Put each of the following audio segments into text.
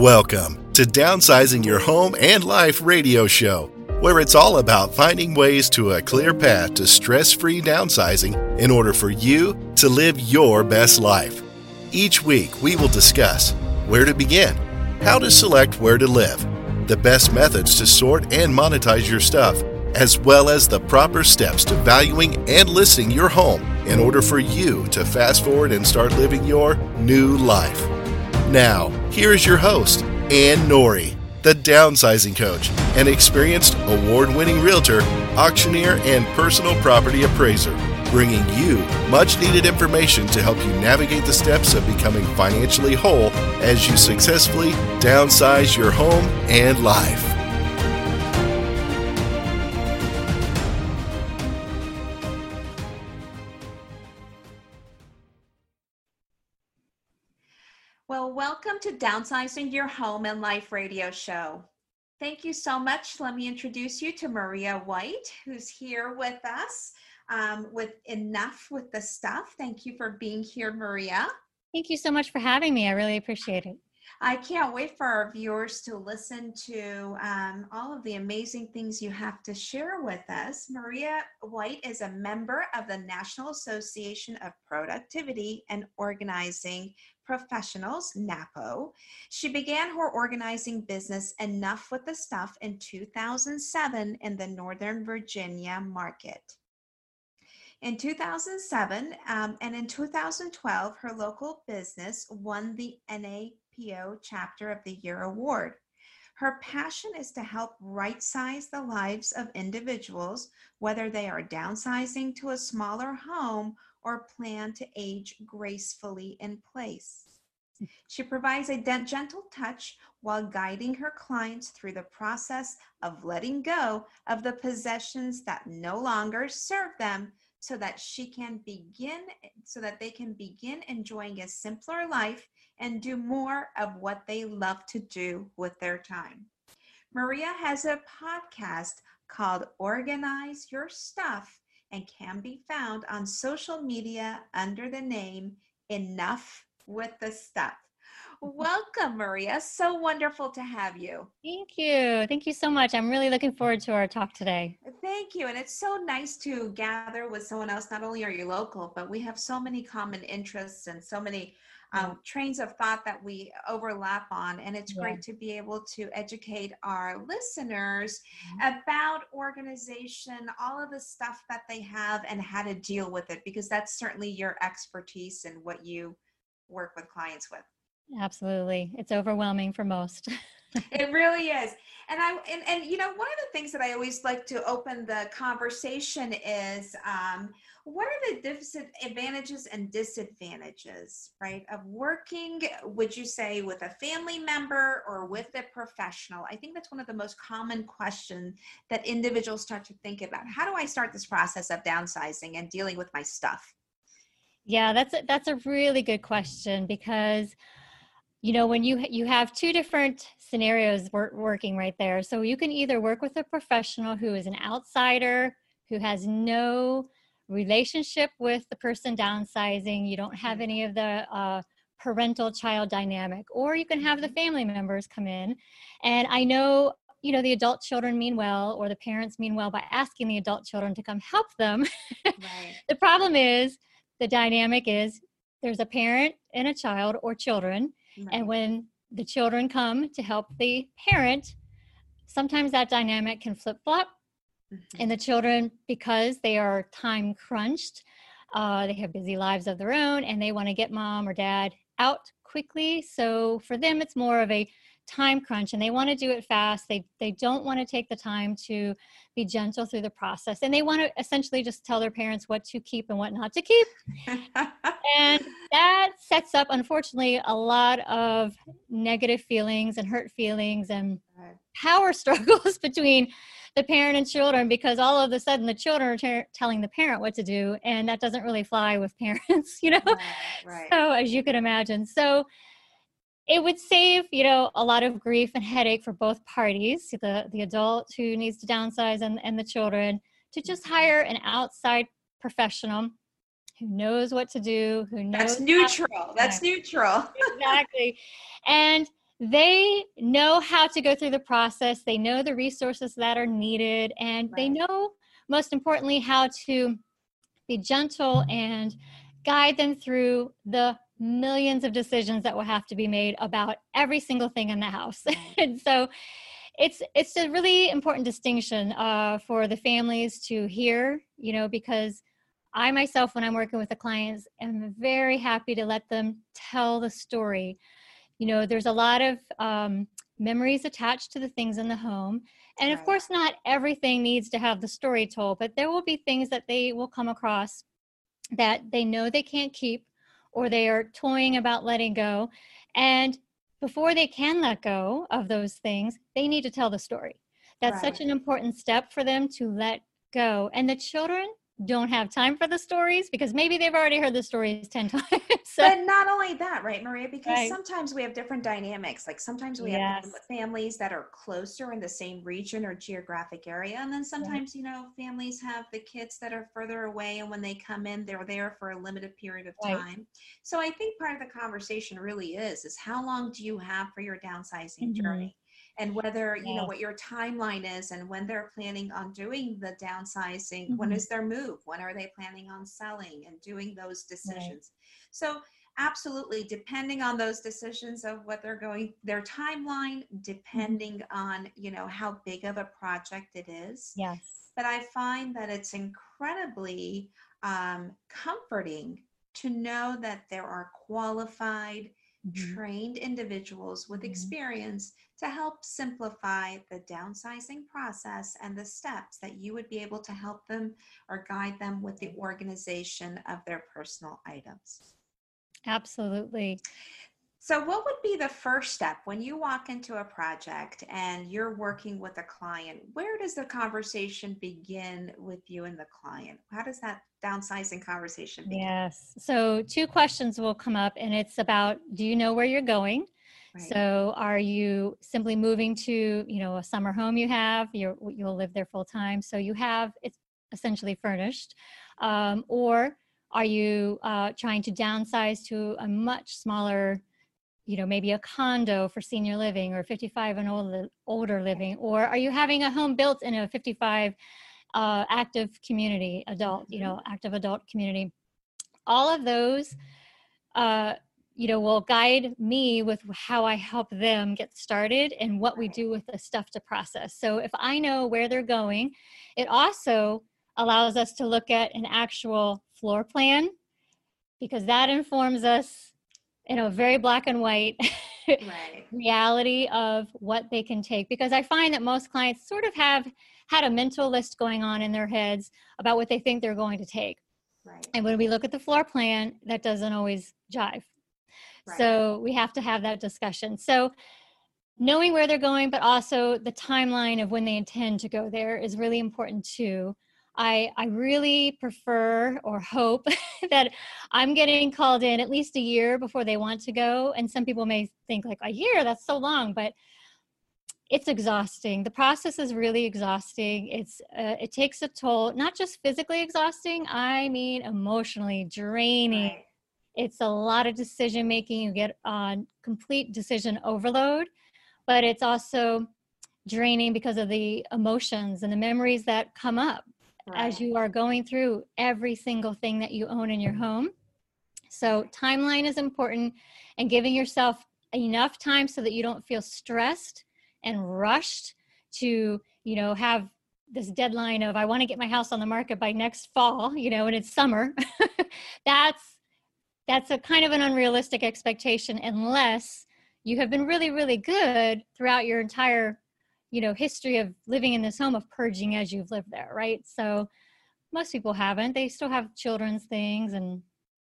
Welcome to Downsizing Your Home and Life radio show, where it's all about finding ways to a clear path to stress free downsizing in order for you to live your best life. Each week, we will discuss where to begin, how to select where to live, the best methods to sort and monetize your stuff, as well as the proper steps to valuing and listing your home in order for you to fast forward and start living your new life. Now, here is your host, Anne Nouri, the downsizing coach, an experienced award winning realtor, auctioneer, and personal property appraiser, bringing you much needed information to help you navigate the steps of becoming financially whole as you successfully downsize your home and life. To Downsizing Your Home and Life radio show. Thank you so much. Let me introduce you to Maria White, who's here with us um, with Enuff with the Stuff. Thank you for being here, Maria. Thank you so much for having me. I really appreciate it. I can't wait for our viewers to listen to um, all of the amazing things you have to share with us. Maria White is a member of the National Association of Productivity and Organizing Professionals, NAPO. She began her organizing business Enuff with the Stuff in 2007 in the Northern Virginia market. In 2007 um, and in 2012, her local business won the NAPO Chapter of the Year award. Her passion is to help right size the lives of individuals, whether they are downsizing to a smaller home or plan to age gracefully in place. She provides a gentle touch while guiding her clients through the process of letting go of the possessions that no longer serve them so that she can begin so that they can begin enjoying a simpler life and do more of what they love to do with their time. Maria has a podcast called Organize Your Stuff and can be found on social media under the name Enuff with the Stuff. Mm-hmm. Welcome, Maria. So wonderful to have you. Thank you. Thank you so much. I'm really looking forward to our talk today. Thank you. And it's so nice to gather with someone else. Not only are you local, but we have so many common interests and so many um, trains of thought that we overlap on. And it's yeah. great to be able to educate our listeners mm-hmm. about organization, all of the stuff that they have, and how to deal with it, because that's certainly your expertise and what you work with clients with. Absolutely. It's overwhelming for most. it really is. And I and, and you know, one of the things that I always like to open the conversation is um, what are the advantages and disadvantages, right, of working, would you say, with a family member or with a professional? I think that's one of the most common questions that individuals start to think about. How do I start this process of downsizing and dealing with my stuff? Yeah, that's a, that's a really good question because you know when you you have two different scenarios wor- working right there so you can either work with a professional who is an outsider who has no relationship with the person downsizing you don't have any of the uh, parental child dynamic or you can have the mm-hmm. family members come in and i know you know the adult children mean well or the parents mean well by asking the adult children to come help them right. the problem is the dynamic is there's a parent and a child or children Right. And when the children come to help the parent, sometimes that dynamic can flip flop. Mm-hmm. And the children, because they are time crunched, uh, they have busy lives of their own and they want to get mom or dad out quickly. So for them, it's more of a time crunch and they want to do it fast. They they don't want to take the time to be gentle through the process and they want to essentially just tell their parents what to keep and what not to keep. and that sets up unfortunately a lot of negative feelings and hurt feelings and power struggles between the parent and children because all of a sudden the children are ter- telling the parent what to do and that doesn't really fly with parents you know right, right. so as you can imagine so it would save you know a lot of grief and headache for both parties the the adult who needs to downsize and, and the children to just hire an outside professional who knows what to do who knows that's neutral. that's neutral. Exactly. And they know how to go through the process. They know the resources that are needed and right. they know most importantly how to be gentle and guide them through the millions of decisions that will have to be made about every single thing in the house. And so it's it's a really important distinction uh, for the families to hear you know because i myself when i'm working with the clients am very happy to let them tell the story. You know there's a lot of um, memories attached to the things in the home. And of course not everything needs to have the story told but there will be things that they will come across that they know they can't keep or they are toying about letting go and before they can let go of those things, they need to tell the story. That's right. such an important step for them to let go. And the children don't have time for the stories because maybe they've already heard the stories 10 times. so, but not only that, right, Maria? Because right. sometimes we have different dynamics. Like sometimes we yes. have families that are closer in the same region or geographic area. And then sometimes, right. you know, families have the kids that are further away. And when they come in, they're there for a limited period of time. So I think part of the conversation really is, is how long do you have for your downsizing mm-hmm. journey? And whether you know what your timeline is and when they're planning on doing the downsizing mm-hmm. when is their move when are they planning on selling and doing those decisions right. so absolutely depending on those decisions of what they're going their timeline mm-hmm. depending mm-hmm. on you know how big of a project it is yes but i find that it's incredibly um, comforting to know that there are qualified mm-hmm. trained individuals with mm-hmm. experience to help simplify the downsizing process and the steps that you would be able to help them or guide them with the organization of their personal items. Absolutely. So, what would be the first step when you walk into a project and you're working with a client? Where does the conversation begin with you and the client? How does that downsizing conversation begin? Yes. So, two questions will come up, and it's about do you know where you're going? Right. So, are you simply moving to, you know, a summer home you have? you you'll live there full time, so you have it's essentially furnished, um, or are you uh, trying to downsize to a much smaller you know maybe a condo for senior living or 55 and older, older living or are you having a home built in a 55 uh, active community adult you know mm-hmm. active adult community all of those uh, you know will guide me with how i help them get started and what we do with the stuff to process so if i know where they're going it also allows us to look at an actual floor plan because that informs us you know very black and white right. reality of what they can take because i find that most clients sort of have had a mental list going on in their heads about what they think they're going to take right. and when we look at the floor plan that doesn't always jive right. so we have to have that discussion so knowing where they're going but also the timeline of when they intend to go there is really important too I, I really prefer or hope that I'm getting called in at least a year before they want to go. And some people may think like a year, that's so long, but it's exhausting. The process is really exhausting. It's uh, it takes a toll, not just physically exhausting. I mean emotionally draining. Right. It's a lot of decision making. You get on complete decision overload, but it's also draining because of the emotions and the memories that come up right. as you are going through every single thing that you own in your home. So, timeline is important and giving yourself enough time so that you don't feel stressed and rushed to, you know, have this deadline of I want to get my house on the market by next fall, you know, and it's summer. that's that's a kind of an unrealistic expectation unless you have been really really good throughout your entire you know history of living in this home of purging as you've lived there right so most people haven't they still have children's things and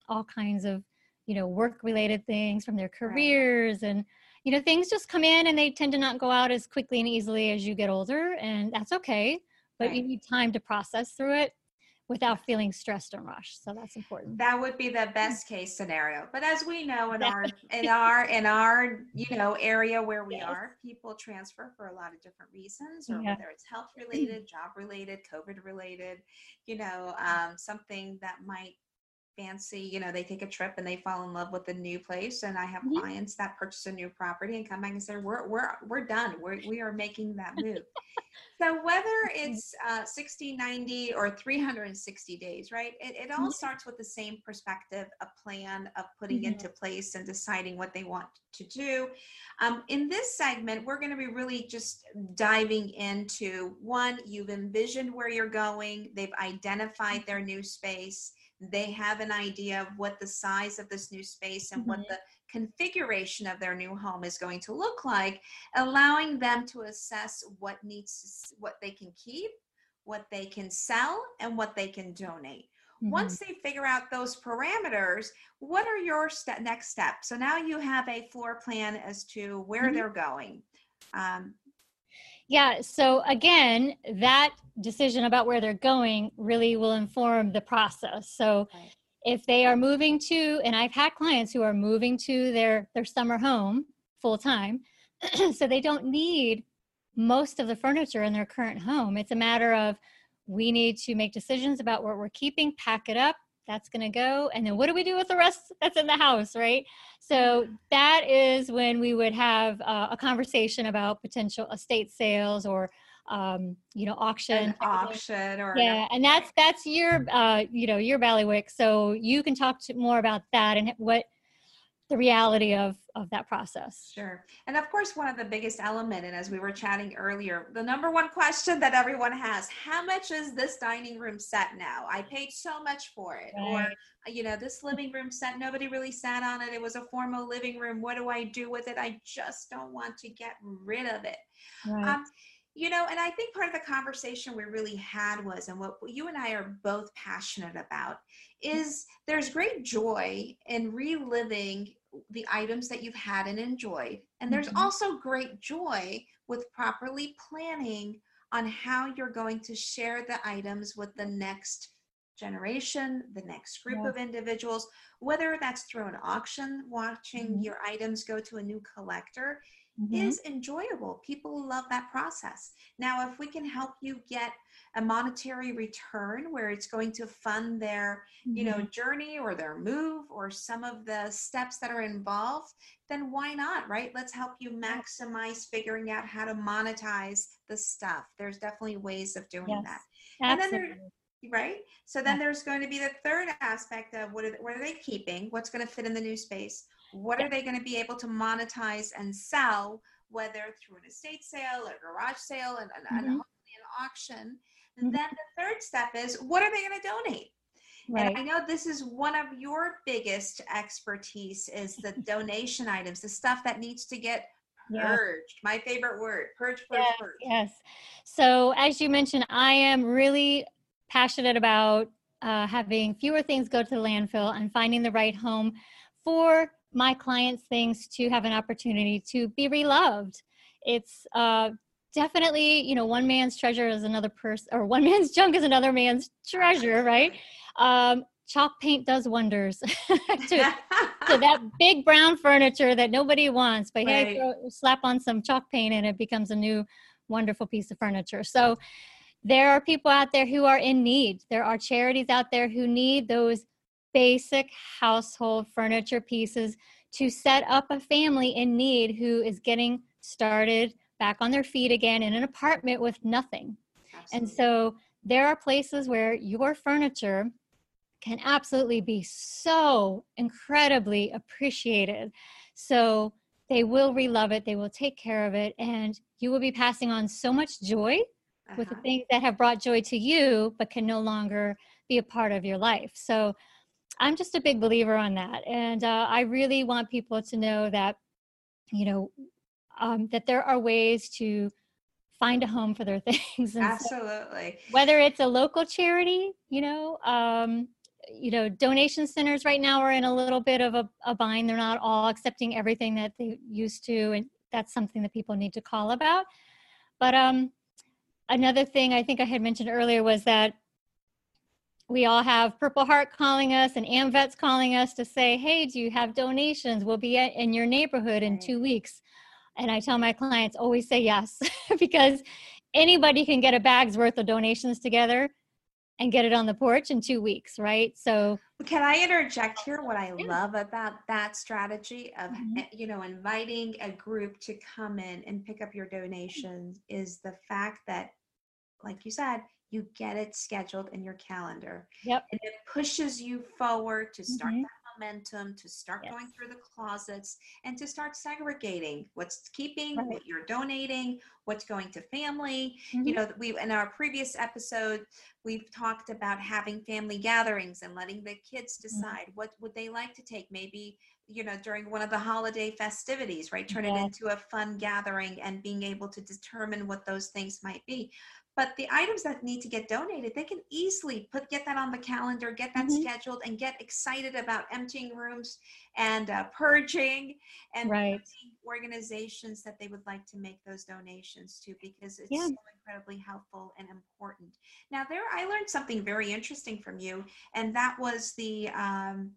all kinds of you know work related things from their careers right. and you know things just come in and they tend to not go out as quickly and easily as you get older and that's okay but right. you need time to process through it without feeling stressed and rushed so that's important that would be the mm-hmm. best case scenario but as we know in our in our in our you know area where we yes. are people transfer for a lot of different reasons or yeah. whether it's health mm-hmm. related job related covid related you know mm-hmm. um, something that might fancy, you know, they take a trip and they fall in love with the new place. And I have Mhm. clients that purchase a new property and come back and say, we're, we're, we're done. We're, we are making that move. so whether it's uh, 60, 90 or 360 days, right? It, it all Mhm. starts with the same perspective, a plan of putting Mhm. into place and deciding what they want to do. Um, in this segment, we're going to be really just diving into one, you've envisioned where you're going, they've identified their new space, they have an idea of what the size of this new space and what Mhm. the configuration of their new home is going to look like, allowing them to assess what needs to, what they can keep, what they can sell, and what they can donate. Mhm. Once they figure out those parameters, what are your next steps? So now you have a floor plan as to where Mhm. they're going. Um, Yeah, so again, that decision about where they're going really will inform the process. So Right. if they are moving to and I've had clients who are moving to their their summer home full time, so they don't need most of the furniture in their current home. It's a matter of we need to make decisions about what we're keeping, pack it up, that's going to go, and then what do we do with the rest that's in the house, right? So that is when we would have uh, a conversation about potential estate sales or um, you know auction. an type of thing. auction or Yeah, and that's that's your uh, you know your ballywick so you can talk to more about that and what the reality of of that process. Sure. And of course, one of the biggest element, and as we were chatting earlier, the number one question that everyone has, how much is this dining room set now? I paid so much for it. Or, you know, this living room set, nobody really sat on it. It was a formal living room. What do I do with it? I just don't want to get rid of it. Right. Um, you know, and I think part of the conversation we really had was, and what you and I are both passionate about, is there's great joy in reliving the items that you've had and enjoyed. And there's Mhm. also great joy with properly planning on how you're going to share the items with the next generation, the next group Yeah. of individuals, whether that's through an auction, watching Mhm. your items go to a new collector Mhm. is enjoyable. People love that process. Now, if we can help you get a monetary return where it's going to fund their, you know, Mhm. journey or their move or some of the steps that are involved, then why not, right? Let's help you maximize figuring out how to monetize the stuff. There's definitely ways of doing Yes. that. And then there- Absolutely. right? So then there's going to be the third aspect of what are, what are they keeping? What's going to fit in the new space? What are they going to be able to monetize and sell, whether through an estate sale, a garage sale, and, and, and Mhm. hopefully an auction? And then the third step is what are they going to donate? Right. And I know this is one of your biggest expertise is the donation items, the stuff that needs to get Yes. purged. My favorite word, purge, purge, Yes, purge. yes. So as you mentioned, I am really passionate about uh, having fewer things go to the landfill and finding the right home for my clients' things to have an opportunity to be reloved. It's uh, definitely, you know, one man's treasure is another person, or one man's junk is another man's treasure, right? Um, chalk paint does wonders to, to that big brown furniture that nobody wants. But hey, throw, slap on some chalk paint and it becomes a new wonderful piece of furniture. So there are people out there who are in need. There are charities out there who need those basic household furniture pieces to set up a family in need who is getting started back on their feet again in an apartment with nothing. And so there are places where your furniture can absolutely be so incredibly appreciated. So they will relove it, they will take care of it, and you will be passing on so much joy with the Uh-huh. things that have brought joy to you but can no longer be a part of your life. So I'm just a big believer on that. And uh, I really want people to know that, you know, um, that there are ways to find a home for their things. And so Absolutely. whether it's a local charity, you know, um, you know, donation centers right now are in a little bit of a, a bind. They're not all accepting everything that they used to, and that's something that people need to call about. But um, another thing I think I had mentioned earlier was that we all have Purple Heart calling us and AMVETS calling us to say, "Hey, do you have donations? We'll be at, in your neighborhood in two weeks." And I tell my clients always say yes because anybody can get a bag's worth of donations together and get it on the porch in two weeks, right? So, can I interject here? What I love about that strategy of Mhm. you know inviting a group to come in and pick up your donations is the fact that, like you said, you get it scheduled in your calendar, yep. and it pushes you forward to start Mhm. that momentum, to start Yes. going through the closets, and to start segregating what's keeping, Right. what you're donating, what's going to family, Mhm. you know we in our previous episode we've talked about having family gatherings and letting the kids Mm-hmm. decide what would they like to take maybe you know during one of the holiday festivities right turn it into a fun gathering and being able to determine what those things might be but the items that need to get donated they can easily put get that on the calendar get that Mhm. scheduled and get excited about emptying rooms and uh, purging and Right. organizations that they would like to make those donations to because it's Yeah. so incredibly helpful and important. Now, there I learned something very interesting from you, and that was the um,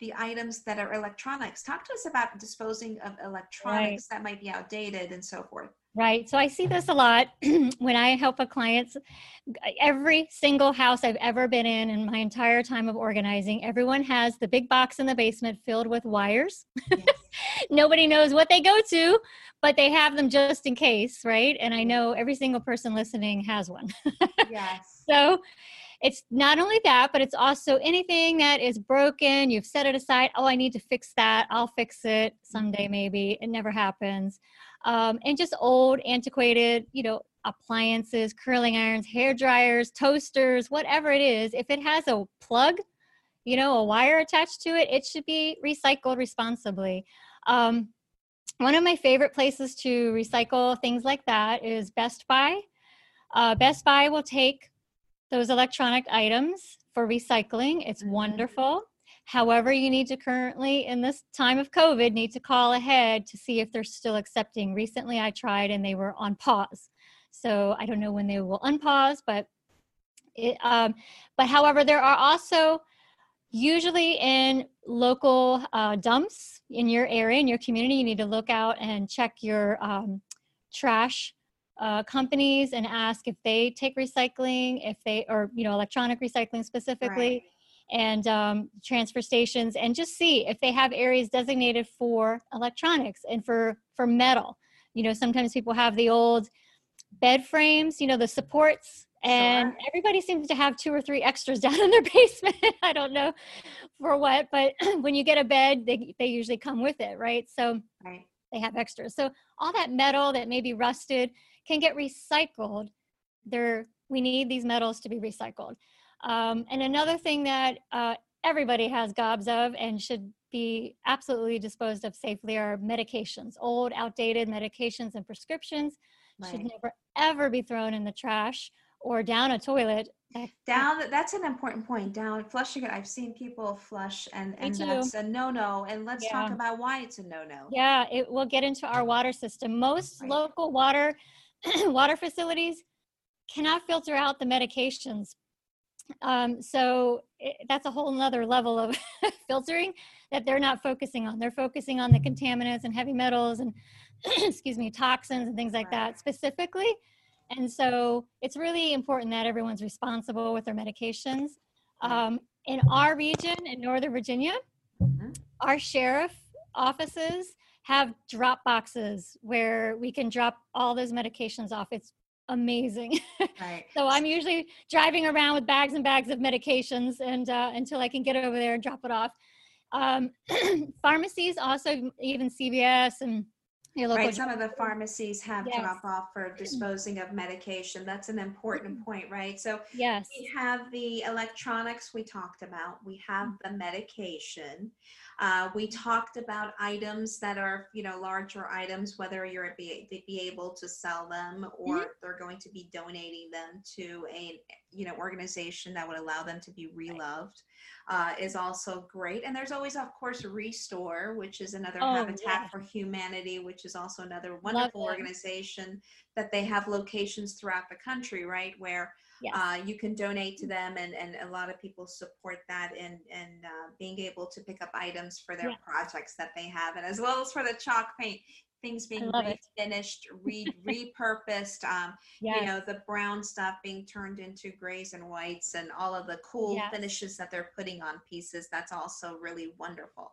the items that are electronics. Talk to us about disposing of electronics that might be outdated and so forth. Right. So I see this a lot when I help a clients. Every single house I've ever been in in my entire time of organizing, everyone has the big box in the basement filled with wires. Yes. Nobody knows what they go to, but they have them just in case, right? And I know every single person listening has one. yes. So it's not only that, but it's also anything that is broken. You've set it aside. Oh, I need to fix that. I'll fix it someday, maybe. It never happens. Um, and just old, antiquated, you know, appliances, curling irons, hair dryers, toasters, whatever it is. If it has a plug, you know, a wire attached to it, it should be recycled responsibly. Um, one of my favorite places to recycle things like that is Best Buy. Uh, Best Buy will take those electronic items for recycling. It's Mhm. wonderful. However, you need to currently, in this time of COVID, need to call ahead to see if they're still accepting. Recently, I tried and they were on pause. So I don't know when they will unpause, but it, um, but however, there are also usually in local uh, dumps in your area, in your community, you need to look out and check your um, trash uh, companies and ask if they take recycling, if they, or, you know, electronic recycling specifically, Right. and um, transfer stations, and just see if they have areas designated for electronics and for, for metal. You know, sometimes people have the old bed frames, you know, the supports, and Sure. everybody seems to have two or three extras down in their basement. I don't know for what, but when you get a bed, they, they usually come with it, right? So Right. they have extras. So all that metal that may be rusted can get recycled. There, we need these metals to be recycled. Um, and another thing that uh, everybody has gobs of and should be absolutely disposed of safely are medications. Old, outdated medications and prescriptions should never ever be thrown in the trash or down a toilet. Down, that's an important point. Down flushing it. I've seen people flush, and and that's a no no. And let's talk about why it's a no no. Yeah, it will get into our water system. Most Right. local water water facilities cannot filter out the medications. Um, so it, that's a whole nother level of filtering that they're not focusing on. They're focusing on the contaminants and heavy metals and excuse me, toxins and things like Right. that specifically. And so it's really important that everyone's responsible with their medications. Um, in our region in Northern Virginia, Mhm. our sheriff offices have drop boxes where we can drop all those medications off. It's amazing. Right. so I'm usually driving around with bags and bags of medications and uh, until I can get over there and drop it off. Um, pharmacies also, even CVS and your local. Right. Some of the pharmacies have Yes. drop off for disposing of medication. That's an important mm-hmm. point, right? So yes. we have the electronics we talked about. We have mm-hmm. the medication. Uh, we mm-hmm. talked about items that are, you know, larger items, whether you're be, to be able to sell them or they're going to be donating them to a, you know, organization that would allow them to be reloved. Uh, is also great. And there's always, of course, Restore, which is another Oh, Habitat yeah. for Humanity, which is also another wonderful them. organization that they have locations throughout the country, right? Where Yes. uh, you can donate to them and, and a lot of people support that and, and uh, being able to pick up items for their Yeah. projects that they have and as well as for the chalk paint things being refinished, re- repurposed. Um, Yes. You know, the brown stuff being turned into grays and whites, and all of the cool Yes. finishes that they're putting on pieces. That's also really wonderful.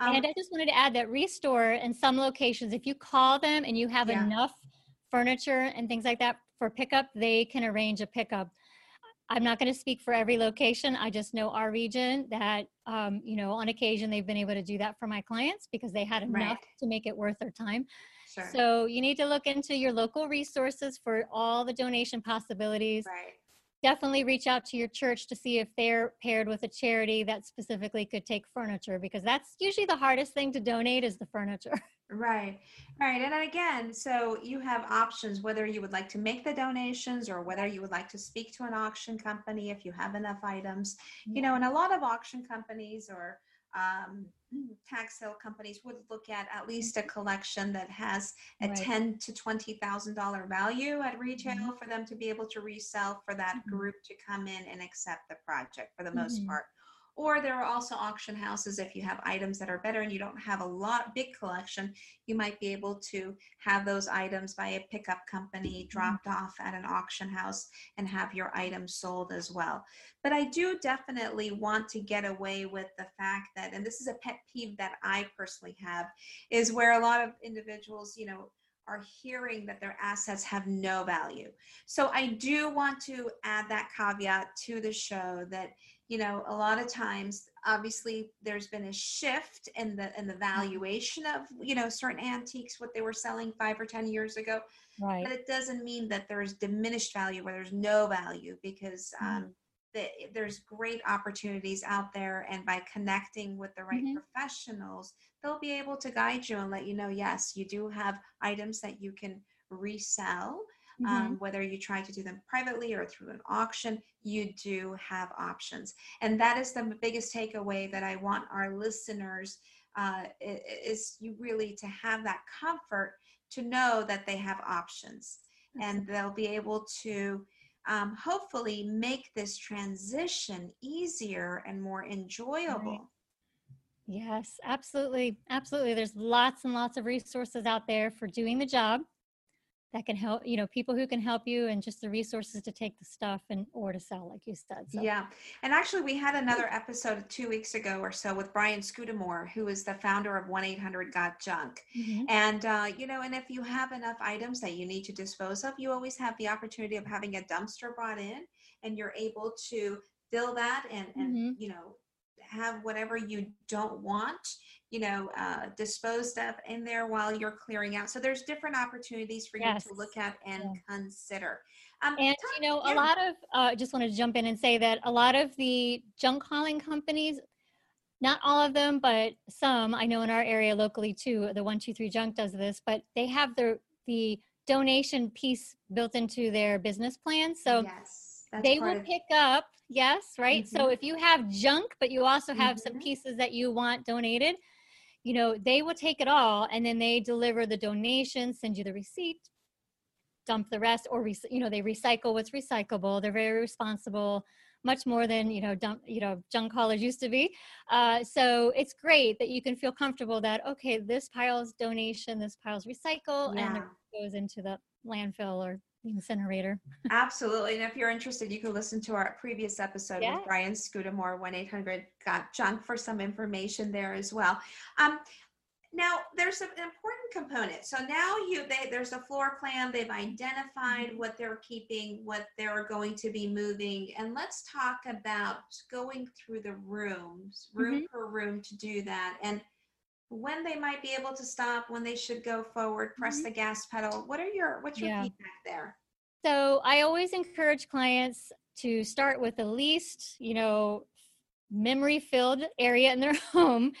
Um, and I just wanted to add that Restore in some locations, if you call them and you have Yeah. enough furniture and things like that for pickup, they can arrange a pickup. I'm not going to speak for every location. I just know our region that, um, you know, on occasion they've been able to do that for my clients because they had enough Right. to make it worth their time. sure. So you need to look into your local resources for all the donation possibilities. right. Definitely reach out to your church to see if they're paired with a charity that specifically could take furniture because that's usually the hardest thing to donate is the furniture. Right, right. And then again, so you have options whether you would like to make the donations or whether you would like to speak to an auction company if you have enough items. You know, and a lot of auction companies or um, tax sale companies would look at at least a collection that has a Right. ten to twenty thousand dollar value at retail Mhm. for them to be able to resell for that Mhm. group to come in and accept the project for the most Mhm. part. Or there are also auction houses if you have items that are better and you don't have a lot big collection, you might be able to have those items by a pickup company dropped mm-hmm. off at an auction house and have your items sold as well. But I do definitely want to get away with the fact that, and this is a pet peeve that I personally have, is where a lot of individuals, you know, are hearing that their assets have no value. So I do want to add that caveat to the show that you know a lot of times obviously there's been a shift in the in the valuation of you know certain antiques what they were selling 5 or 10 years ago Right. but it doesn't mean that there's diminished value where there's no value because um, the, there's great opportunities out there and by connecting with the right Mhm. professionals they'll be able to guide you and let you know yes you do have items that you can resell Mhm. um, whether you try to do them privately or through an auction, you do have options. And that is the biggest takeaway that I want our listeners uh, is you really to have that comfort to know that they have options and they'll be able to um, hopefully make this transition easier and more enjoyable. Yes, absolutely. Absolutely. There's lots and lots of resources out there for doing the job that can help, you know, people who can help you and just the resources to take the stuff and or to sell, like you said. So Yeah. And actually, we had another episode two weeks ago or so with Brian Scudamore, who is the founder of 1 800 Got Junk. Mhm. And, uh, you know, and if you have enough items that you need to dispose of, you always have the opportunity of having a dumpster brought in and you're able to fill that and, and Mhm. you know, have whatever you don't want you know uh, disposed of in there while you're clearing out so there's different opportunities for you to look at and Yeah. consider um, And you know, yeah. a lot of uh, just want to jump in and say that a lot of the junk hauling companies, not all of them, but some I know in our area locally too. The one two three junk does this, but they have the the donation piece built into their business plan. So yes they will of- pick up yes right so Mhm. if you have junk but you also have some Mhm. pieces that you want donated you know they will take it all and then they deliver the donation send you the receipt dump the rest or rec- you know they recycle what's recyclable they're very responsible much more than you know dump you know junk haulers used to be uh, so it's great that you can feel comfortable that okay this pile's donation this pile's recycle and Yeah. it goes into the landfill or the incinerator Absolutely. And if you're interested, you can listen to our previous episode Yeah. with Brian Scudamore, 1 800 Got Junk, for some information there as well. Um, now, there's an important component. So now you they, there's a floor plan. They've identified Mm-hmm. what they're keeping, what they're going to be moving. And let's talk about going through the rooms, room Mm-hmm. per room to do that. And when they might be able to stop, when they should go forward, press Mhm. the gas pedal. What are your what's your Yeah. feedback there? So I always encourage clients to start with the least, you know, memory filled area in their home.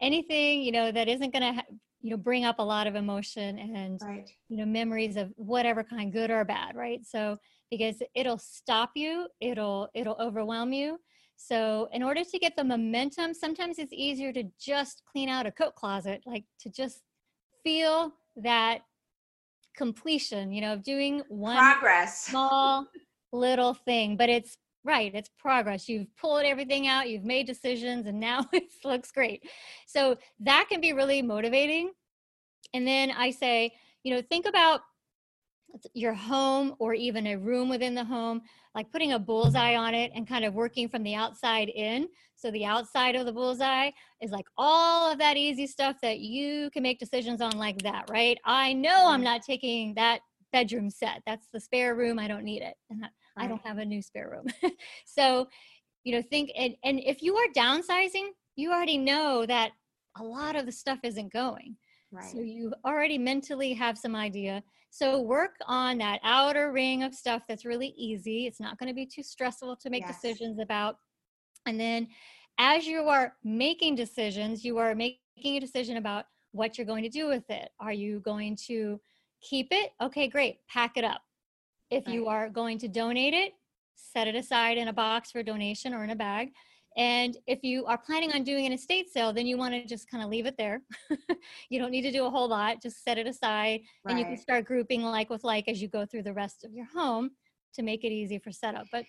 Anything, you know, that isn't going to, ha- you know, bring up a lot of emotion and, Right. you know, memories of whatever kind, good or bad, right? So because it'll stop you, it'll it'll overwhelm you. So in order to get the momentum, sometimes it's easier to just clean out a coat closet, like to just feel that completion, you know, of doing one Progress. small little thing, but it's right, it's progress. You've pulled everything out, you've made decisions, and now it looks great. So that can be really motivating. And then I say, you know, think about your home or even a room within the home, like putting a bullseye on it and kind of working from the outside in. So the outside of the bullseye is like all of that easy stuff that you can make decisions on like that, right? I know I'm mm-hmm. not taking that bedroom set. That's the spare room. I don't need it. And I don't have a new spare room. so, you know, think and, and if you are downsizing, you already know that a lot of the stuff isn't going. Right. So you already mentally have some idea. So work on that outer ring of stuff that's really easy. It's not going to be too stressful to make yes. decisions about. And then as you are making decisions, you are making a decision about what you're going to do with it. Are you going to keep it? Okay, great. Pack it up. If you are going to donate it, set it aside in a box for donation or in a bag. And if you are planning on doing an estate sale, then you want to just kind of leave it there. you don't need to do a whole lot, just set it aside. Right. And you can start grouping like with like as you go through the rest of your home to make it easy for setup. But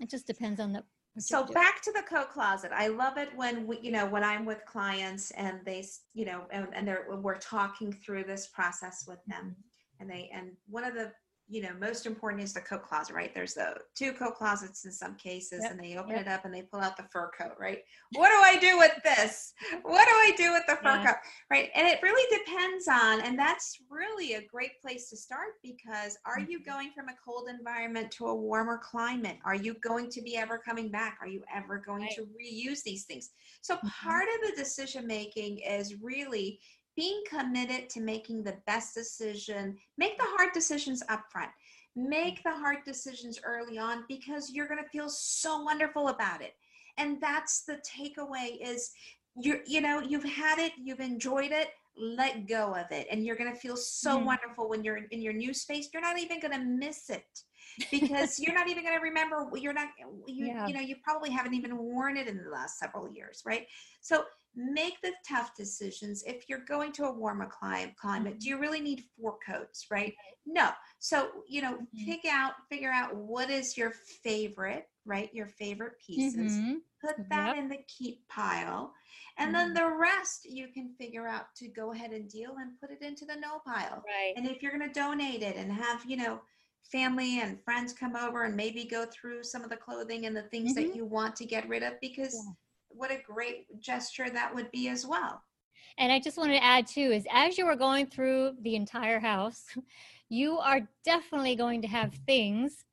it just depends on the. So back to the coat closet. I love it when we, you know, when I'm with clients and they, you know, and, and they're, we're talking through this process with them. Mm-hmm. And they, and one of the you know, most important is the coat closet, right? There's the two coat closets in some cases, yep. and they open yep. it up and they pull out the fur coat, right? What do I do with this? What do I do with the fur yeah. coat, right? And it really depends on, and that's really a great place to start because are you mm-hmm. going from a cold environment to a warmer climate? Are you going to be ever coming back? Are you ever going right. to reuse these things? So mm-hmm. part of the decision making is really being committed to making the best decision, make the hard decisions up front. Make the hard decisions early on because you're going to feel so wonderful about it. And that's the takeaway is you're you know, you've had it, you've enjoyed it, let go of it and you're going to feel so mm. wonderful when you're in your new space. You're not even going to miss it because you're not even going to remember you're not you, yeah. you know you probably haven't even worn it in the last several years right so make the tough decisions if you're going to a warmer climate climate mm-hmm. do you really need four coats right no so you know mm-hmm. pick out figure out what is your favorite right your favorite pieces mm-hmm. put that yep. in the keep pile and then mm-hmm. the rest you can figure out to go ahead and deal and put it into the no pile right and if you're going to donate it and have you know family and friends come over and maybe go through some of the clothing and the things that mm-hmm. you want to get rid of because yeah what a great gesture that would be as well. And I just wanted to add too is as you are going through the entire house, you are definitely going to have things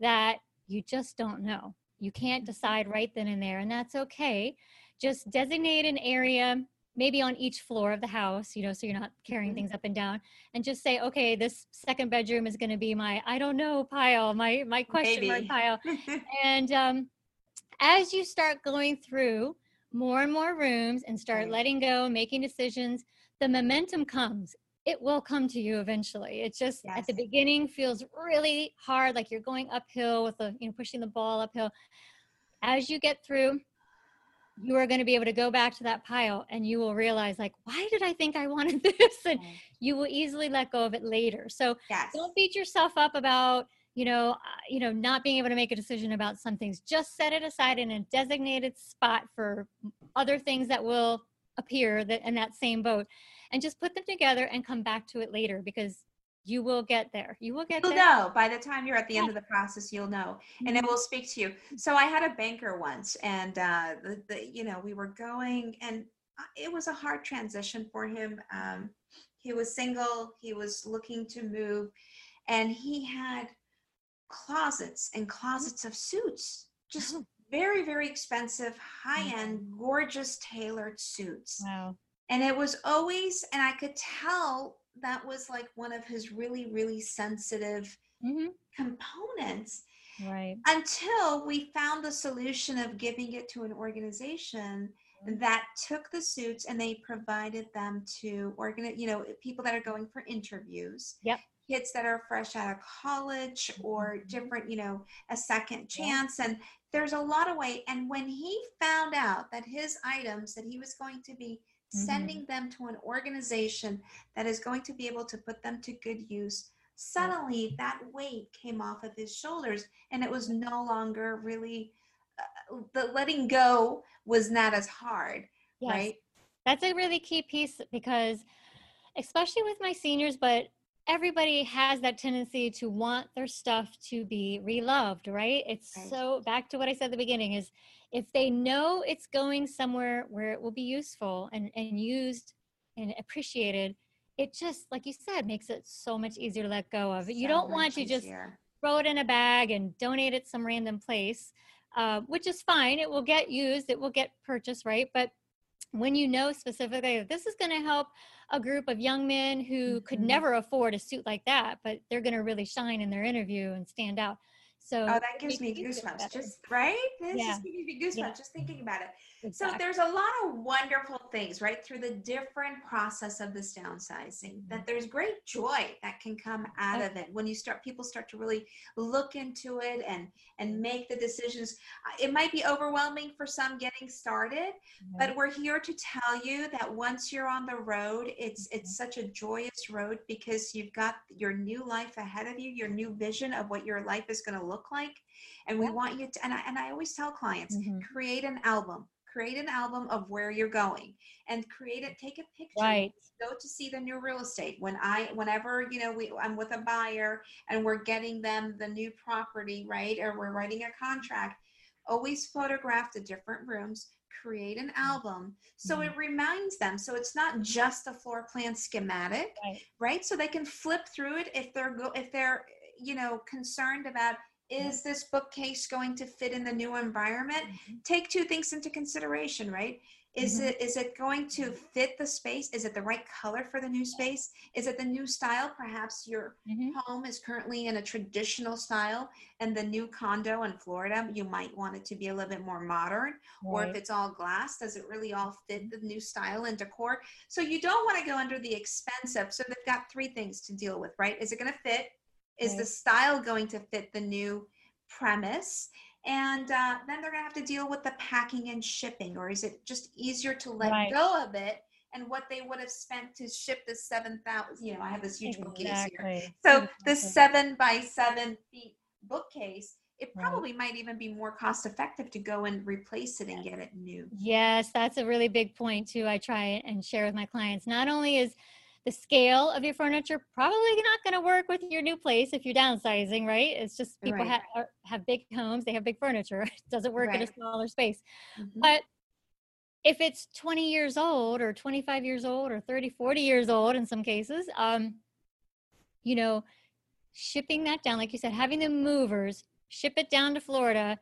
that you just don't know. You can't decide right then and there, and that's okay. Just designate an area, maybe on each floor of the house, you know, so you're not carrying mm-hmm. things up and down, and just say, okay, this second bedroom is going to be my I don't know pile, my my question mark pile, and um, as you start going through more and more rooms and start right. letting go, making decisions, the momentum comes. It will come to you eventually. It just yes. at the beginning feels really hard, like you're going uphill with the, you know, pushing the ball uphill. As you get through, you are going to be able to go back to that pile and you will realize like why did i think i wanted this and mm. you will easily let go of it later so yes. don't beat yourself up about you know, uh, you know, not being able to make a decision about some things, just set it aside in a designated spot for other things that will appear that in that same boat, and just put them together and come back to it later because you will get there. You will get you'll there. know by the time you're at the end of the process, you'll know, and it mm-hmm. will speak to you. So I had a banker once, and uh, the, the you know we were going, and uh, it was a hard transition for him. Um, he was single. He was looking to move, and he had closets and closets of suits, just oh. very, very expensive, high end, gorgeous tailored suits. Wow. And it was always, and I could tell that was like one of his really, really sensitive mm-hmm. components. Right. Until we found the solution of giving it to an organization mm-hmm. that took the suits and they provided them to organ you know people that are going for interviews yep kids that are fresh out of college or mm-hmm. different, you know, a second chance. And there's a lot of way. And when he found out that his items, that he was going to be mm-hmm. sending them to an organization that is going to be able to put them to good use, suddenly that weight came off of his shoulders and it was no longer really, uh, the letting go was not as hard, yes. right? That's a really key piece because especially with my seniors, but everybody has that tendency to want their stuff to be reloved, right? It's Right. so back to what I said at the beginning is if they know it's going somewhere where it will be useful and, and used and appreciated, it just, like you said, makes it so much easier to let go of. you don't want to just throw it in a bag and donate it some random place, uh, which is fine. It will get used, it will get purchased, right? But when you know specifically that this is going to help a group of young men who could Mhm. never afford a suit like that, but they're going to really shine in their interview and stand out. So Oh, that gives me make you feel goosebumps. Just right? This Yeah. just me goosebumps Yeah. just thinking about it. So there's a lot of wonderful things, right, through the different process of this downsizing. That there's great joy that can come out of it when you start. People start to really look into it and and make the decisions. Uh, It might be overwhelming for some getting started, but we're here to tell you that once you're on the road, it's it's such a joyous road because you've got your new life ahead of you, your new vision of what your life is going to look like, and we Yep. want you to. And I and I always tell clients Mhm. create an album create an album of where you're going and create it take a picture Right. go to see the new real estate. When i whenever you know we i'm with a buyer and we're getting them the new property right or we're writing a contract always photograph the different rooms create an mm-hmm. album. So mm-hmm. it reminds them. So it's not just a floor plan schematic Right. right? So they can flip through it if they're go if they're you know concerned about is this bookcase going to fit in the new environment? Mhm. take two things into consideration right? Is Mhm. it is it going to fit the space? Is it the right color for the new space? Is it the new style? Perhaps your Mhm. home is currently in a traditional style and the new condo in florida you might want it to be a little bit more modern or if it's all glass does it really all fit the new style and decor? So you don't want to go under the expensive so they've got three things to deal with right? Is it going to fit is the style going to fit the new premise and uh, then they're going to have to deal with the packing and shipping or is it just easier to let Right. go of it and what they would have spent to ship the 7000 you know i have this huge bookcase here Exactly. so the Exactly. seven by seven feet bookcase it Right. probably might even be more cost effective to go and replace it and get it new Yes, that's a really big point too. I try and share with my clients. Not only is the scale of your furniture probably not going to work with your new place if you're downsizing, right? It's just people Right. ha- are, have big homes, they have big furniture. It doesn't work in a smaller space. Mhm. But if it's 20 years old or 25 years old or 30, 40 years old in some cases, um, you know, shipping that down, like you said, having the movers ship it down to Florida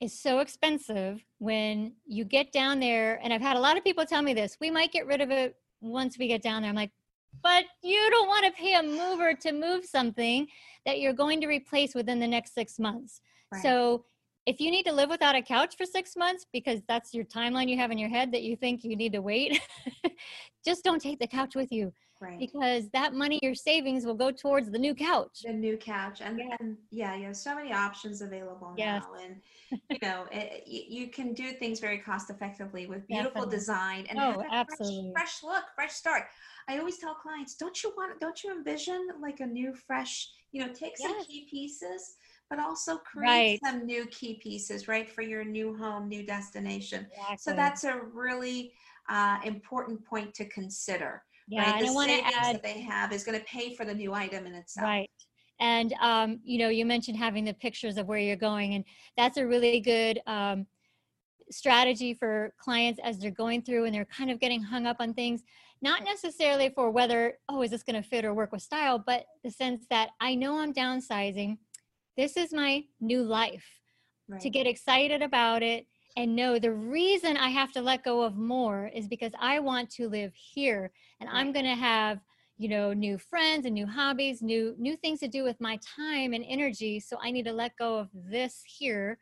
is so expensive when you get down there. And I've had a lot of people tell me this we might get rid of it once we get down there. I'm like, but you don't want to pay a mover to move something that you're going to replace within the next six months. Right. So if you need to live without a couch for six months because that's your timeline you have in your head that you think you need to wait, just don't take the couch with you right because that money, your savings, will go towards the new couch. the new couch and, Yeah. and yeah you have so many options available Yes. now and you know it, you, can do things very cost effectively with beautiful Definitely. design and Oh, have a fresh, absolutely. fresh look fresh start i always tell clients don't you want don't you envision like a new fresh you know take some Yes. key pieces but also create Right. some new key pieces right for your new home new destination so that's a really uh, important point to consider yeah, right and the I want to add that they have is going to pay for the new item in itself Right. And um, you know, you mentioned having the pictures of where you're going, and that's a really good um, strategy for clients as they're going through and they're kind of getting hung up on things. Not necessarily for whether, oh, is this going to fit or work with style, but the sense that I know I'm downsizing. This is my new life. To get excited about it and know the reason I have to let go of more is because I want to live here and I'm going to have you know new friends and new hobbies new new things to do with my time and energy so i need to let go of this here.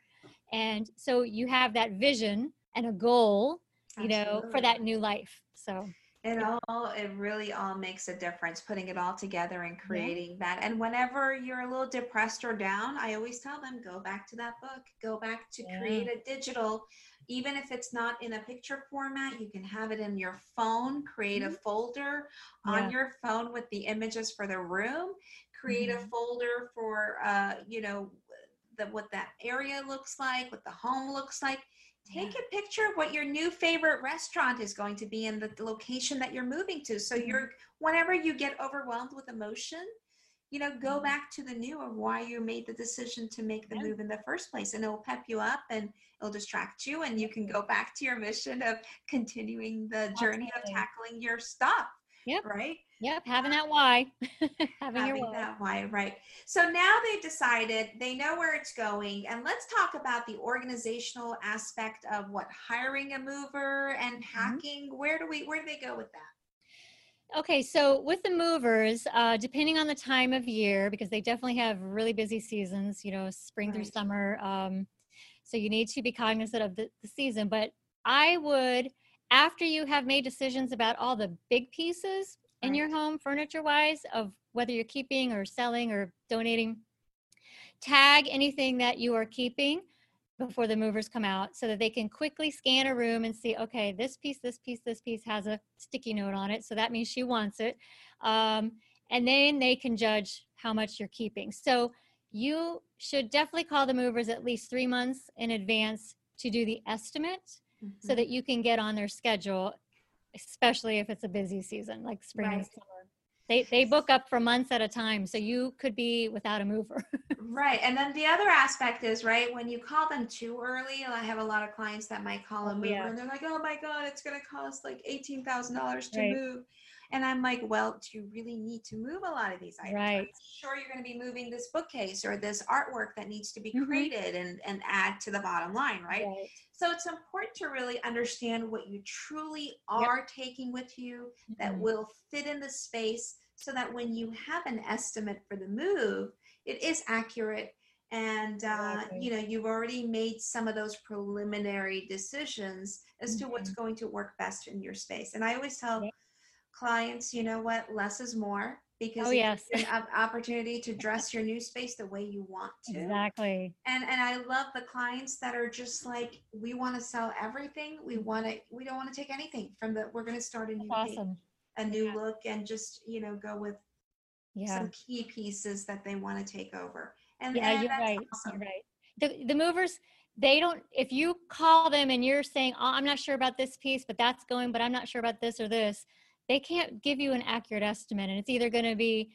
And so you have that vision and a goal you know for that new life so It all, it really all makes a difference putting it all together and creating that. And whenever you're a little depressed or down, I always tell them go back to that book, go back to Yeah. create a digital, even if it's not in a picture format, you can have it in your phone, create a folder Yeah. on your phone with the images for the room, create a Mhm. folder for, uh, you know, the, what that area looks like, what the home looks like. Take a picture of what your new favorite restaurant is going to be in the location that you're moving to. So Mm-hmm. you're whenever you get overwhelmed with emotion, you know, go Mhm. back to the new of why you made the decision to make the move in the first place, and it'll pep you up and it'll distract you, and you can go back to your mission of continuing the journey of tackling your stuff. Yep. Right. Yep, having that why. having your having that why right so now they've decided they know where it's going and let's talk about the organizational aspect of what hiring a mover Mm-hmm. and packing where do we where do they go with that Okay, so with the movers, uh, depending on the time of year, because they definitely have really busy seasons, you know, spring through summer. Um, so you need to be cognizant of the, the season. But I would, after you have made decisions about all the big pieces in your home, furniture wise, of whether you're keeping or selling or donating, tag anything that you are keeping before the movers come out so that they can quickly scan a room and see okay this piece this piece this piece has a sticky note on it so that means she wants it um, and then they can judge how much you're keeping. So you should definitely call the movers at least three months in advance to do the estimate so that you can get on their schedule especially if it's a busy season like spring and summer they, they book up for months at a time so you could be without a mover right and then the other aspect is right when you call them too early i have a lot of clients that might call a Oh, mover yeah. and they're like oh my god it's going to cost like $18000 to Right. move and i'm like well do you really need to move a lot of these items Right. sure you're going to be moving this bookcase or this artwork that needs to be Mhm. created and, and add to the bottom line right so it's important to really understand what you truly are taking with you that Mhm. will fit in the space so that when you have an estimate for the move, it is accurate. And, uh, you know, you've already made some of those preliminary decisions as to what's going to work best in your space. And I always tell Mm-hmm. Clients, you know what, less is more because Oh, yes. an opportunity to dress your new space the way you want to Exactly. and and i love the clients that are just like we want to sell everything we want to we don't want to take anything from the we're going to start a new That's page, awesome. a new Yeah. look and just you know go with Yeah. some key pieces that they want to take over and Yeah, and you're that's right. awesome. You're right. The the movers, they don't if you call them and you're saying, oh, I'm not sure about this piece, but that's going, but I'm not sure about this or this, they can't give you an accurate estimate. And it's either gonna be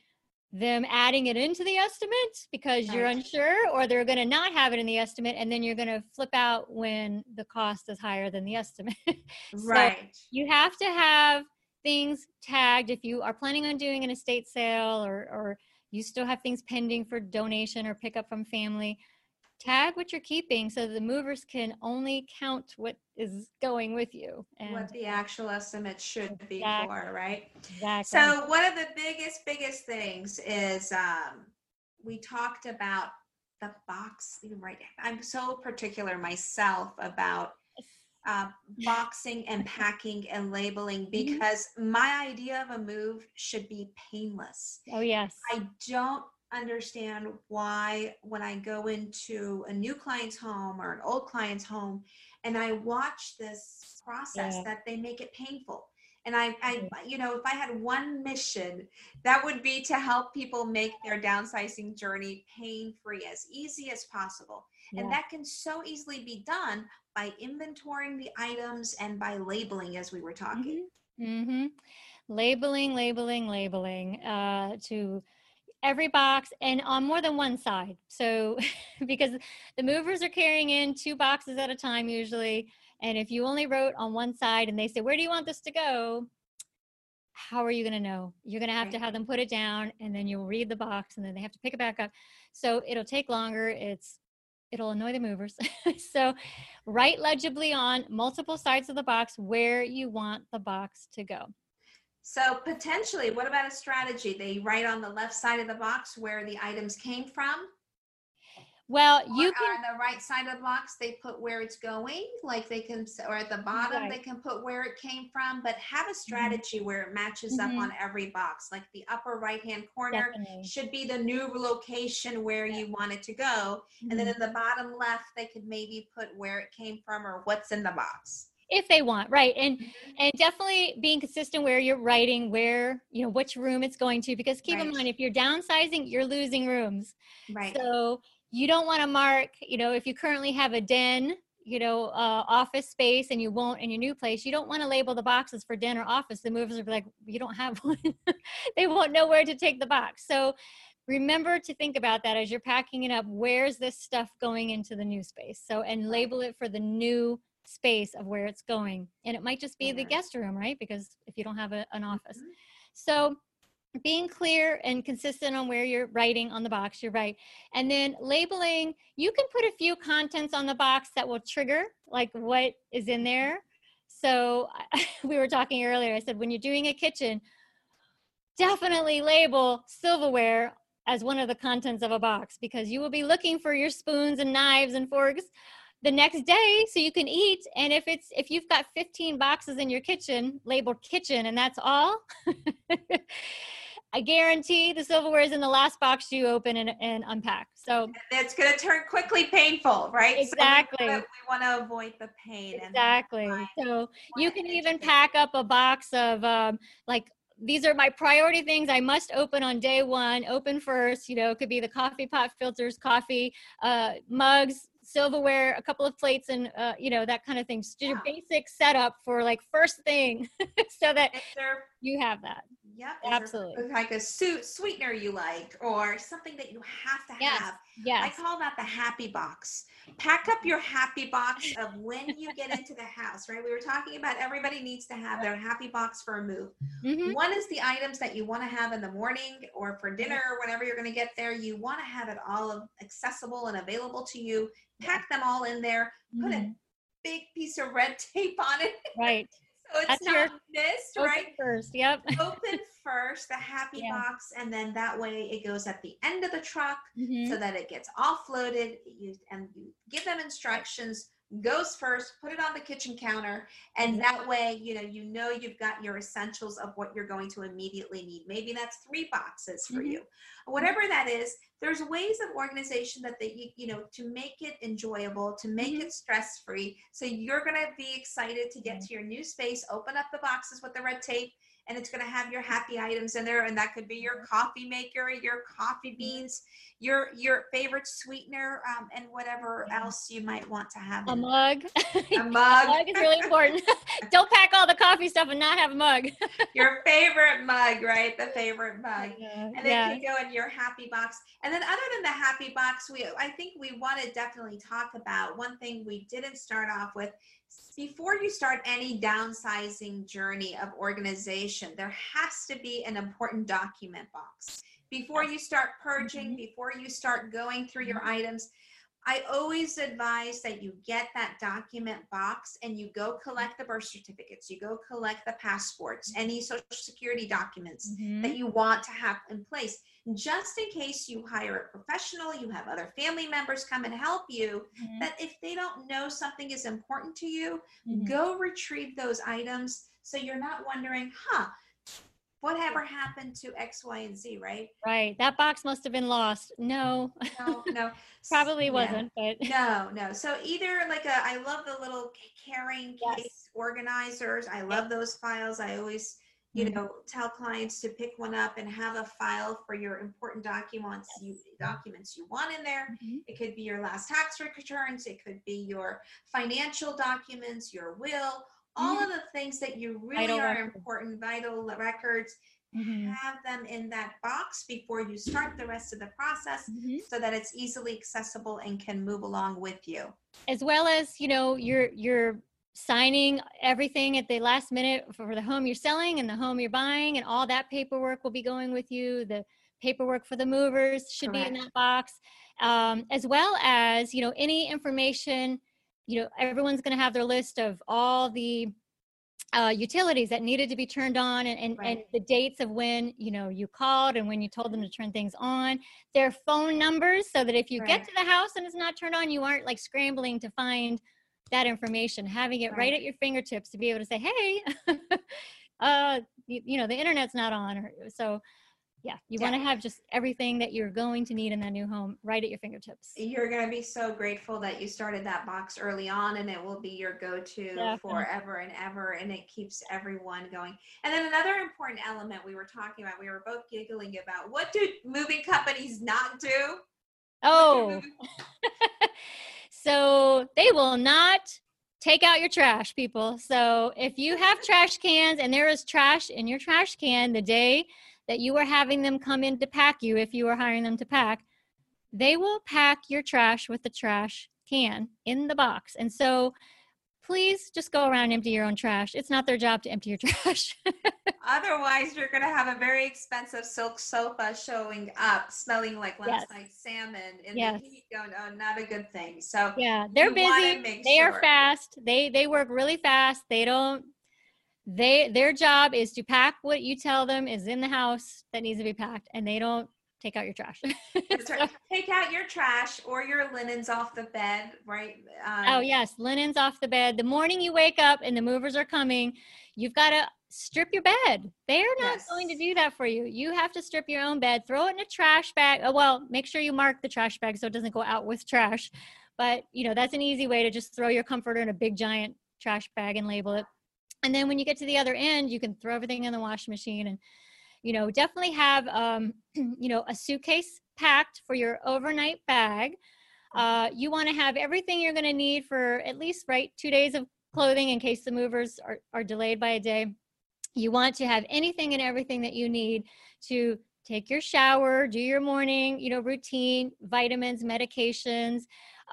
them adding it into the estimate because you're Right. unsure, or they're gonna not have it in the estimate and then you're gonna flip out when the cost is higher than the estimate. So, right you have to have things tagged if you are planning on doing an estate sale or or you still have things pending for donation or pickup from family tag what you're keeping so the movers can only count what is going with you and what the actual estimate should be Exactly. for right exactly so one of the biggest biggest things is um we talked about the box right i'm so particular myself about uh, boxing and packing and labeling because my idea of a move should be painless. oh yes I don't understand why when I go into a new client's home or an old client's home and I watch this process Yeah. that they make it painful. And I, I, you know, if I had one mission, that would be to help people make their downsizing journey pain free, as easy as possible. And that can so easily be done by inventorying the items and by labeling, as we were talking. Mm hmm labeling labeling labeling uh to every box and on more than one side. So because the movers are carrying in two boxes at a time usually and if you only wrote on one side and they say where do you want this to go? How are you going to know? You're going to have to have them put it down and then you'll read the box and then they have to pick it back up. So it'll take longer. It's it'll annoy the movers. So write legibly on multiple sides of the box where you want the box to go So potentially, what about a strategy? They write on the left side of the box where the items came from. well you can on the right side of the box, they put where it's going. Like they can, or at the bottom, Right. they can put where it came from. But have a strategy where it matches Mhm. up on every box. Like the upper right hand corner definitely should be the new location where you want it to go, and then Mhm. in the bottom left, they could maybe put where it came from or what's in the box. If they want right and and definitely being consistent where you're writing where you know which room it's going to because keep in mind if you're downsizing you're losing rooms. Right. so you don't want to mark you know if you currently have a den you know uh, office space and you won't in your new place you don't want to label the boxes for den or office. The movers will be like you don't have one. They won't know where to take the box. So remember to think about that as you're packing it up. Where's this stuff going into the new space? So and label it for the new space of where it's going and it might just be the guest room right? Because if you don't have a, an office. Mhm. so being clear and consistent on where you're writing on the box you're right. And then labeling you can put a few contents on the box that will trigger like what is in there. So we were talking earlier i said when you're doing a kitchen definitely label silverware as one of the contents of a box because you will be looking for your spoons and knives and forks the next day so you can eat and if it's if you've got 15 boxes in your kitchen labeled kitchen and that's all i guarantee the silverware is in the last box you open and, and unpack so It's going to turn quickly painful, right? Exactly. So we want to avoid the pain. exactly so you can even pack up a box of um, like these are my priority things I must open on day one. Open first, you know, it could be the coffee pot filters, coffee uh, mugs, silverware, a couple of plates, and uh, you know that kind of thing. Just your Yeah. basic setup for like first thing, so that you have that. Yep. Absolutely. Like a su- sweetener you like, or something that you have to Yes. have. I call that the happy box. Pack up your happy box of when you get into the house, right? We were talking about everybody needs to have their happy box for a move. hmm One is the items that you want to have in the morning or for dinner or whenever you're going to get there. You want to have it all accessible and available to you. Pack them all in there. Put a big piece of red tape on it Right. It's That's not your- missed, Open right? first. Yep. Open first the happy Yeah. box, and then that way it goes at the end of the truck Mhm. so that it gets offloaded. You and you give them instructions. Goes first, put it on the kitchen counter, and that way, you know, you know you've got your essentials of what you're going to immediately need. Maybe that's three boxes for Mhm. you, whatever that is. There's ways of organization that they, you, you know, to make it enjoyable, to make Mhm. it stress free. So you're gonna be excited to get to your new space, open up the boxes with the red tape, and it's going to have your happy items in there and that could be your coffee maker your coffee beans your your favorite sweetener um, and whatever else you might want to have A mug. a mug. A mug mug is really important. Don't pack all the coffee stuff and not have a mug. your favorite mug right the favorite mug Yeah. and then yeah. you go in your happy box and then other than the happy box we i think we want to definitely talk about one thing we didn't start off with before you start any downsizing journey of organization there has to be an important document box before you start purging Mhm. before you start going through your items I always advise that you get that document box and you go collect the birth certificates, you go collect the passports, any social security documents Mhm. that you want to have in place just in case you hire a professional you have other family members come and help you Mhm. that if they don't know something is important to you Mhm. go retrieve those items so you're not wondering huh whatever happened to x y and z right Right. That box must have been lost. No, no no probably wasn't, but no no so either like a i love the little carrying Yes. case organizers i love those files i always you Mhm. know tell clients to pick one up and have a file for your important documents you documents you want in there Mhm. it could be your last tax returns it could be your financial documents your will all of the things that you really Vital are important vital records Mhm. have them in that box before you start the rest of the process Mhm. so that it's easily accessible and can move along with you. as well as you know you're you're signing everything at the last minute for the home you're selling and the home you're buying and all that paperwork will be going with you the paperwork for the movers should be in that box um, as well as you know any information you know everyone's going to have their list of all the uh, utilities that needed to be turned on and, and, and the dates of when you know you called and when you told them to turn things on. Their phone numbers so that if you get to the house and it's not turned on you aren't like scrambling to find that information having it right, Right. at your fingertips to be able to say hey uh you, you know the internet's not on or so yeah you want to have just everything that you're going to need in that new home right at your fingertips You're going to be so grateful that you started that box early on and it will be your go to forever and ever. And it keeps everyone going. And then another important element we were talking about, we were both giggling about what do moving companies not do? Oh So they will not take out your trash, people. So if you have trash cans and there is trash in your trash can the day that you are having them come in to pack you, if you are hiring them to pack, they will pack your trash with the trash can in the box. And so please just go around and empty your own trash. It's not their job to empty your trash. Otherwise, you're going to have a very expensive silk sofa showing up, smelling like last yes. night's salmon in yes. the heat. Going, oh, not a good thing. So yeah, they're busy. They sure. are fast. They they work really fast. They don't. They their job is to pack what you tell them is in the house that needs to be packed, and they don't take out your trash. so, take out your trash or your linens off the bed, right? Um, oh yes, linens off the bed. The morning you wake up and the movers are coming, you've got to strip your bed. They're not yes. going to do that for you. You have to strip your own bed, throw it in a trash bag. Oh, well, make sure you mark the trash bag so it doesn't go out with trash. But you know that's an easy way to just throw your comforter in a big giant trash bag and label it. And then when you get to the other end, you can throw everything in the washing machine and you know definitely have um, you know a suitcase packed for your overnight bag. Uh, you want to have everything you're going to need for at least right two days of clothing in case the movers are, are delayed by a day. You want to have anything and everything that you need to take your shower do your morning you know routine vitamins medications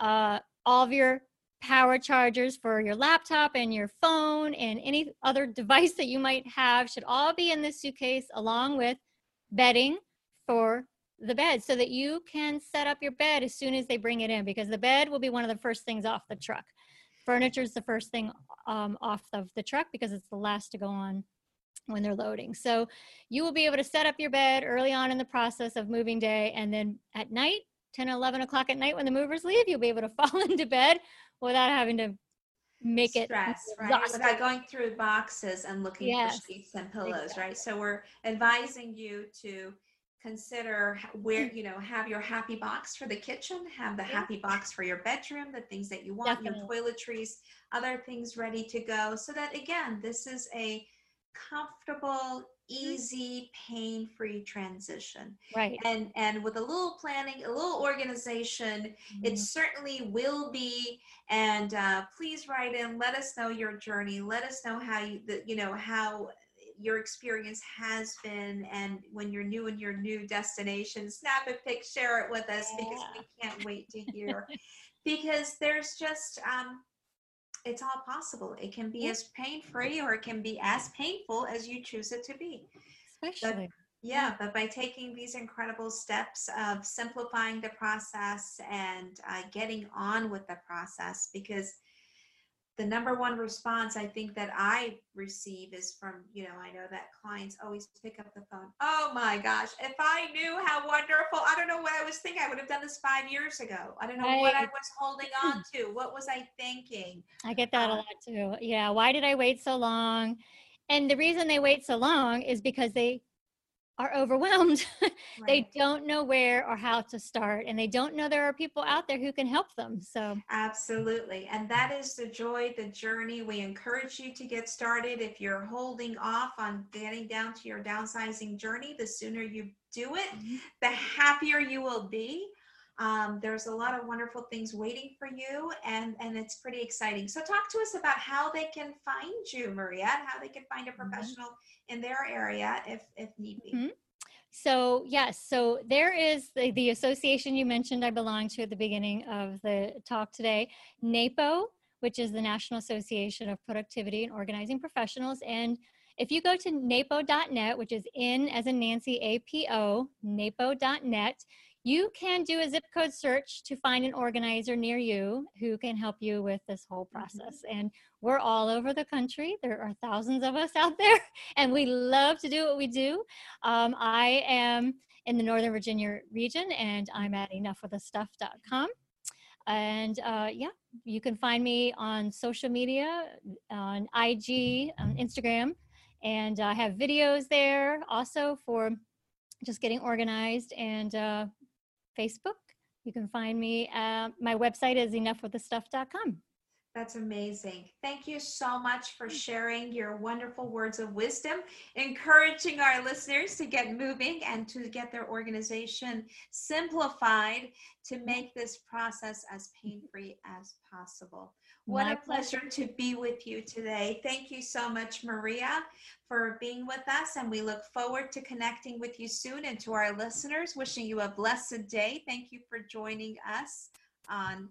uh, all of your power chargers for your laptop and your phone and any other device that you might have should all be in this suitcase along with bedding for the bed so that you can set up your bed as soon as they bring it in because the bed will be one of the first things off the truck. Furniture is the first thing um, off of the truck because it's the last to go on when they're loading. So you will be able to set up your bed early on in the process of moving day and then at night 10 11 o'clock at night when the movers leave you'll be able to fall into bed without having to make Stress, it right without going through boxes and looking yes. for sheets and pillows exactly. right so we're advising you to consider where you know have your happy box for the kitchen have the happy box for your bedroom the things that you want Definitely. your toiletries other things ready to go so that again this is a comfortable easy pain-free transition. Right. And and with a little planning a little organization mm-hmm. it certainly will be. And uh, please write in let us know your journey. Let us know how you the, you know how your experience has been. And when you're new in your new destination snap a pic share it with us yeah. because we can't wait to hear. Because there's just um, it's all possible. It can be as pain free or it can be as painful as you choose it to be. Especially. But, yeah, but by taking these incredible steps of simplifying the process and uh, getting on with the process, because the number one response I think that I receive is from, you know, I know that clients always pick up the phone. Oh my gosh, if I knew how wonderful, I don't know what I was thinking. I would have done this five years ago. I don't know what I was holding on to. What was I thinking? I get that um, a lot too. Yeah. Why did I wait so long? And the reason they wait so long is because they are overwhelmed. Right. they don't know where or how to start, and they don't know there are people out there who can help them. So, absolutely. And that is the joy, the journey. We encourage you to get started. If you're holding off on getting down to your downsizing journey, the sooner you do it, mm-hmm. the happier you will be. Um, there's a lot of wonderful things waiting for you, and and it's pretty exciting. So, talk to us about how they can find you, Maria, and how they can find a mm-hmm. professional mm-hmm. in their area if if need be. Mm-hmm. So yes, so there is the, the association you mentioned I belong to at the beginning of the talk today, NAPO, which is the National Association of Productivity and Organizing Professionals, and if you go to napo.net, which is in as in Nancy APO, napo.net, you can do a zip code search to find an organizer near you who can help you with this whole mm-hmm. process. Mm-hmm. And we're all over the country. There are thousands of us out there, and we love to do what we do. Um, I am in the Northern Virginia region, and I'm at enuffwiththestuff.com. And uh, yeah, you can find me on social media, on IG, on Instagram, and I have videos there also for just getting organized and uh, Facebook. You can find me. Uh, my website is enuffwiththestuff.com. That's amazing. Thank you so much for sharing your wonderful words of wisdom, encouraging our listeners to get moving and to get their organization simplified to make this process as pain free as possible. What My a pleasure, pleasure to be with you today. Thank you so much, Maria, for being with us. And we look forward to connecting with you soon. And to our listeners, wishing you a blessed day. Thank you for joining us on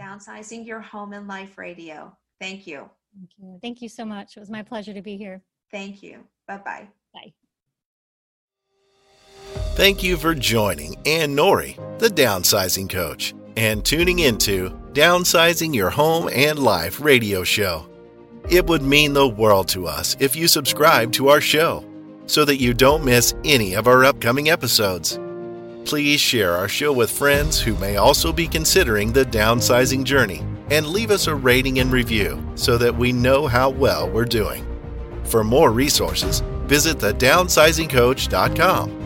Downsizing Your Home and Life Radio. Thank you. Thank you. Thank you so much. It was my pleasure to be here. Thank you. Bye-bye. Bye. Thank you for joining Anne Nouri, the downsizing coach, and tuning into Downsizing Your Home and Life radio show. It would mean the world to us if you subscribe to our show so that you don't miss any of our upcoming episodes. Please share our show with friends who may also be considering the downsizing journey and leave us a rating and review so that we know how well we're doing. For more resources, visit thedownsizingcoach.com.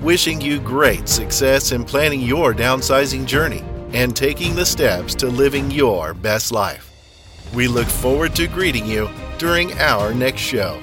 Wishing you great success in planning your downsizing journey and taking the steps to living your best life. We look forward to greeting you during our next show.